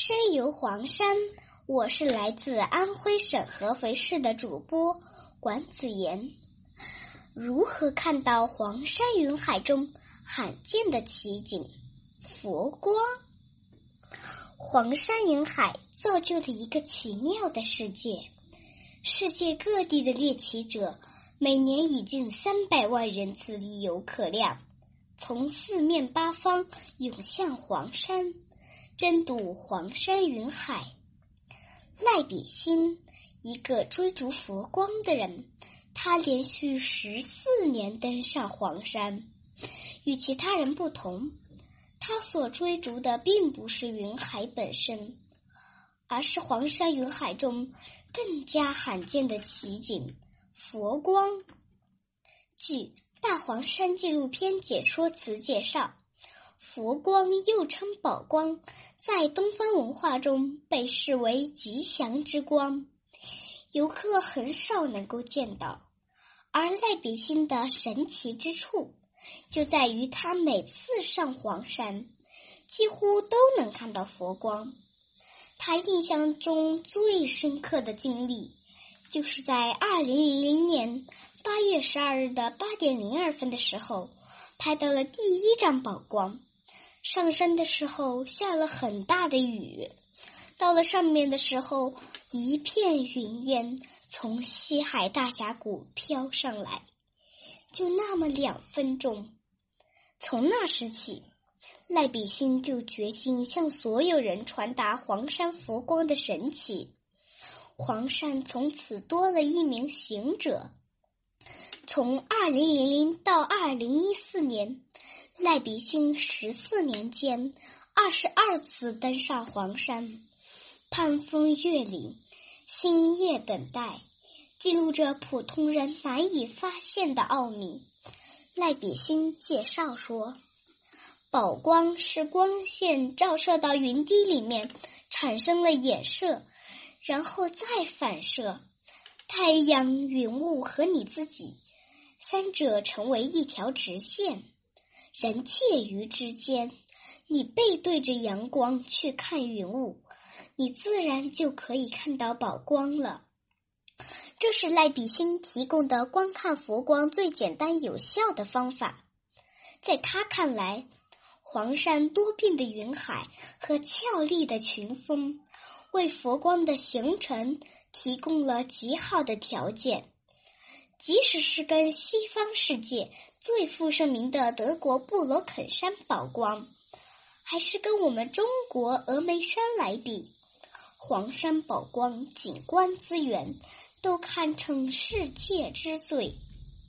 深游黄山，我是来自安徽省合肥市的主播管子言。如何看到黄山云海中罕见的奇景——佛光？黄山云海造就了一个奇妙的世界，世界各地的猎奇者每年以近三百万人次的游客量，从四面八方涌向黄山。争渡黄山云海，赖比心，一个追逐佛光的人，他连续十四年登上黄山。与其他人不同，他所追逐的并不是云海本身，而是黄山云海中更加罕见的奇景——佛光。据《大黄山纪录片解说词》介绍。佛光又称宝光，在东方文化中被视为吉祥之光，游客很少能够见到。而赖比心的神奇之处，就在于他每次上黄山，几乎都能看到佛光。他印象中最深刻的经历，就是在二零零零年八月十二日的八点零二分的时候，拍到了第一张宝光。上山的时候下了很大的雨，到了上面的时候，一片云烟从西海大峡谷飘上来，就那么两分钟。从那时起，赖比星就决心向所有人传达黄山佛光的神奇。黄山从此多了一名行者。从二零零零到二零一四年。赖比星十四年间，二十二次登上黄山，攀峰越岭，星夜等待，记录着普通人难以发现的奥秘。赖比星介绍说：“宝光是光线照射到云滴里面，产生了衍射，然后再反射，太阳、云雾和你自己三者成为一条直线。”人介于之间，你背对着阳光去看云雾，你自然就可以看到宝光了。这是赖比星提供的观看佛光最简单有效的方法。在他看来，黄山多变的云海和俏丽的群峰，为佛光的形成提供了极好的条件。即使是跟西方世界最负盛名的德国布罗肯山宝光，还是跟我们中国峨眉山来比，黄山宝光景观资源都堪称世界之最。